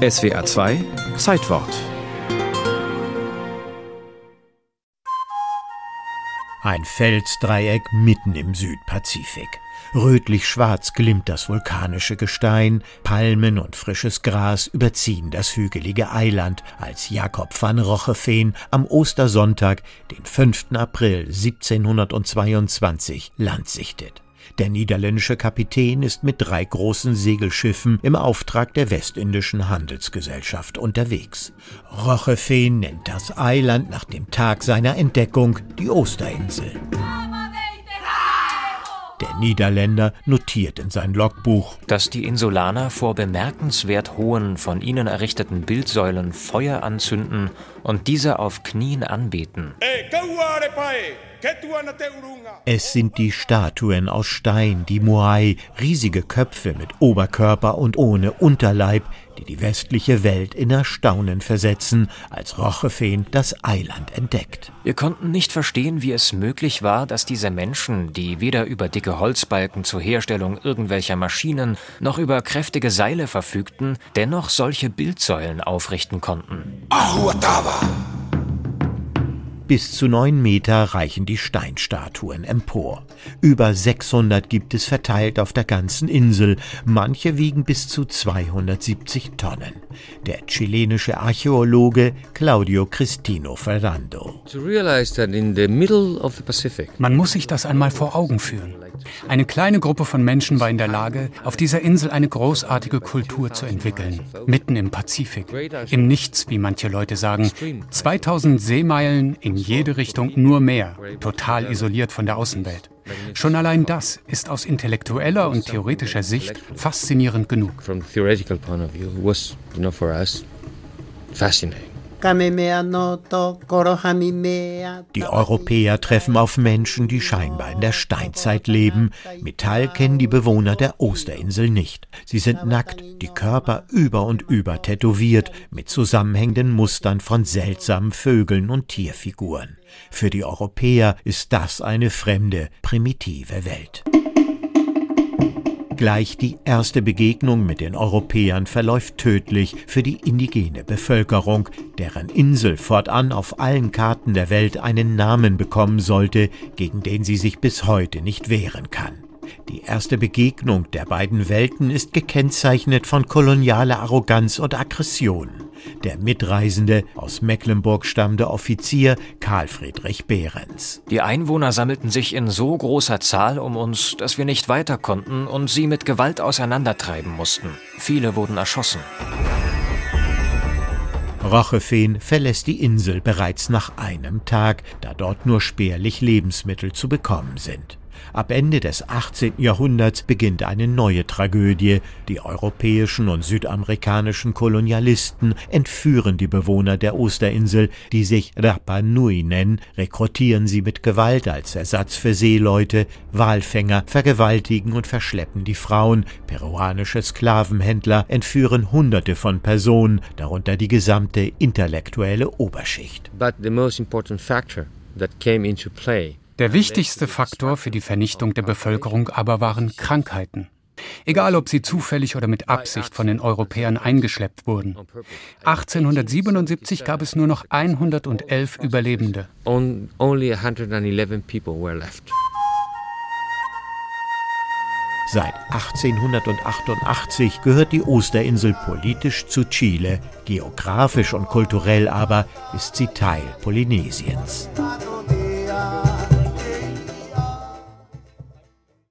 SWA 2 Zeitwort Ein Felsdreieck mitten im Südpazifik. Rötlich-schwarz glimmt das vulkanische Gestein, Palmen und frisches Gras überziehen das hügelige Eiland, als Jakob van Rochefeen am Ostersonntag, den 5. April 1722, Land sichtet. Der niederländische Kapitän ist mit drei großen Segelschiffen im Auftrag der Westindischen Handelsgesellschaft unterwegs. Rochefeen nennt das Eiland nach dem Tag seiner Entdeckung die Osterinsel. Der Niederländer notiert in sein Logbuch, dass die Insulaner vor bemerkenswert hohen, von ihnen errichteten Bildsäulen Feuer anzünden und diese auf Knien anbeten. Es sind die Statuen aus Stein, die Moai, riesige Köpfe mit Oberkörper und ohne Unterleib, die die westliche Welt in Erstaunen versetzen, als Rochefeen das Eiland entdeckt. Wir konnten nicht verstehen, wie es möglich war, dass diese Menschen, die weder über dicke Holzbalken zur Herstellung irgendwelcher Maschinen noch über kräftige Seile verfügten, dennoch solche Bildsäulen aufrichten konnten. Ahuatava. Bis zu neun Meter reichen die Steinstatuen empor. Über 600 gibt es verteilt auf der ganzen Insel. Manche wiegen bis zu 270 Tonnen. Der chilenische Archäologe Claudio Cristino Ferrando. Man muss sich das einmal vor Augen führen. Eine kleine Gruppe von Menschen war in der Lage, auf dieser Insel eine großartige Kultur zu entwickeln. Mitten im Pazifik. Im Nichts, wie manche Leute sagen. 2000 Seemeilen in jede Richtung nur Meer. Total isoliert von der Außenwelt. Schon allein das ist aus intellektueller und theoretischer Sicht faszinierend genug. Fascinating. Die Europäer treffen auf Menschen, die scheinbar in der Steinzeit leben. Metall kennen die Bewohner der Osterinsel nicht. Sie sind nackt, die Körper über und über tätowiert, mit zusammenhängenden Mustern von seltsamen Vögeln und Tierfiguren. Für die Europäer ist das eine fremde, primitive Welt. Gleich die erste Begegnung mit den Europäern verläuft tödlich für die indigene Bevölkerung, deren Insel fortan auf allen Karten der Welt einen Namen bekommen sollte, gegen den sie sich bis heute nicht wehren kann. Die erste Begegnung der beiden Welten ist gekennzeichnet von kolonialer Arroganz und Aggression. Der Mitreisende, aus Mecklenburg stammende Offizier Karl Friedrich Behrens. Die Einwohner sammelten sich in so großer Zahl um uns, dass wir nicht weiter konnten und sie mit Gewalt auseinandertreiben mussten. Viele wurden erschossen. Rochefeen verlässt die Insel bereits nach einem Tag, da dort nur spärlich Lebensmittel zu bekommen sind. Ab Ende des 18. Jahrhunderts beginnt eine neue Tragödie. Die europäischen und südamerikanischen Kolonialisten entführen die Bewohner der Osterinsel, die sich Rapa Nui nennen, rekrutieren sie mit Gewalt als Ersatz für Seeleute, Walfänger vergewaltigen und verschleppen die Frauen, peruanische Sklavenhändler entführen Hunderte von Personen, darunter die gesamte intellektuelle Oberschicht. But the most important factor that came into play der wichtigste Faktor für die Vernichtung der Bevölkerung aber waren Krankheiten. Egal ob sie zufällig oder mit Absicht von den Europäern eingeschleppt wurden. 1877 gab es nur noch 111 Überlebende. Seit 1888 gehört die Osterinsel politisch zu Chile, geografisch und kulturell aber ist sie Teil Polynesiens.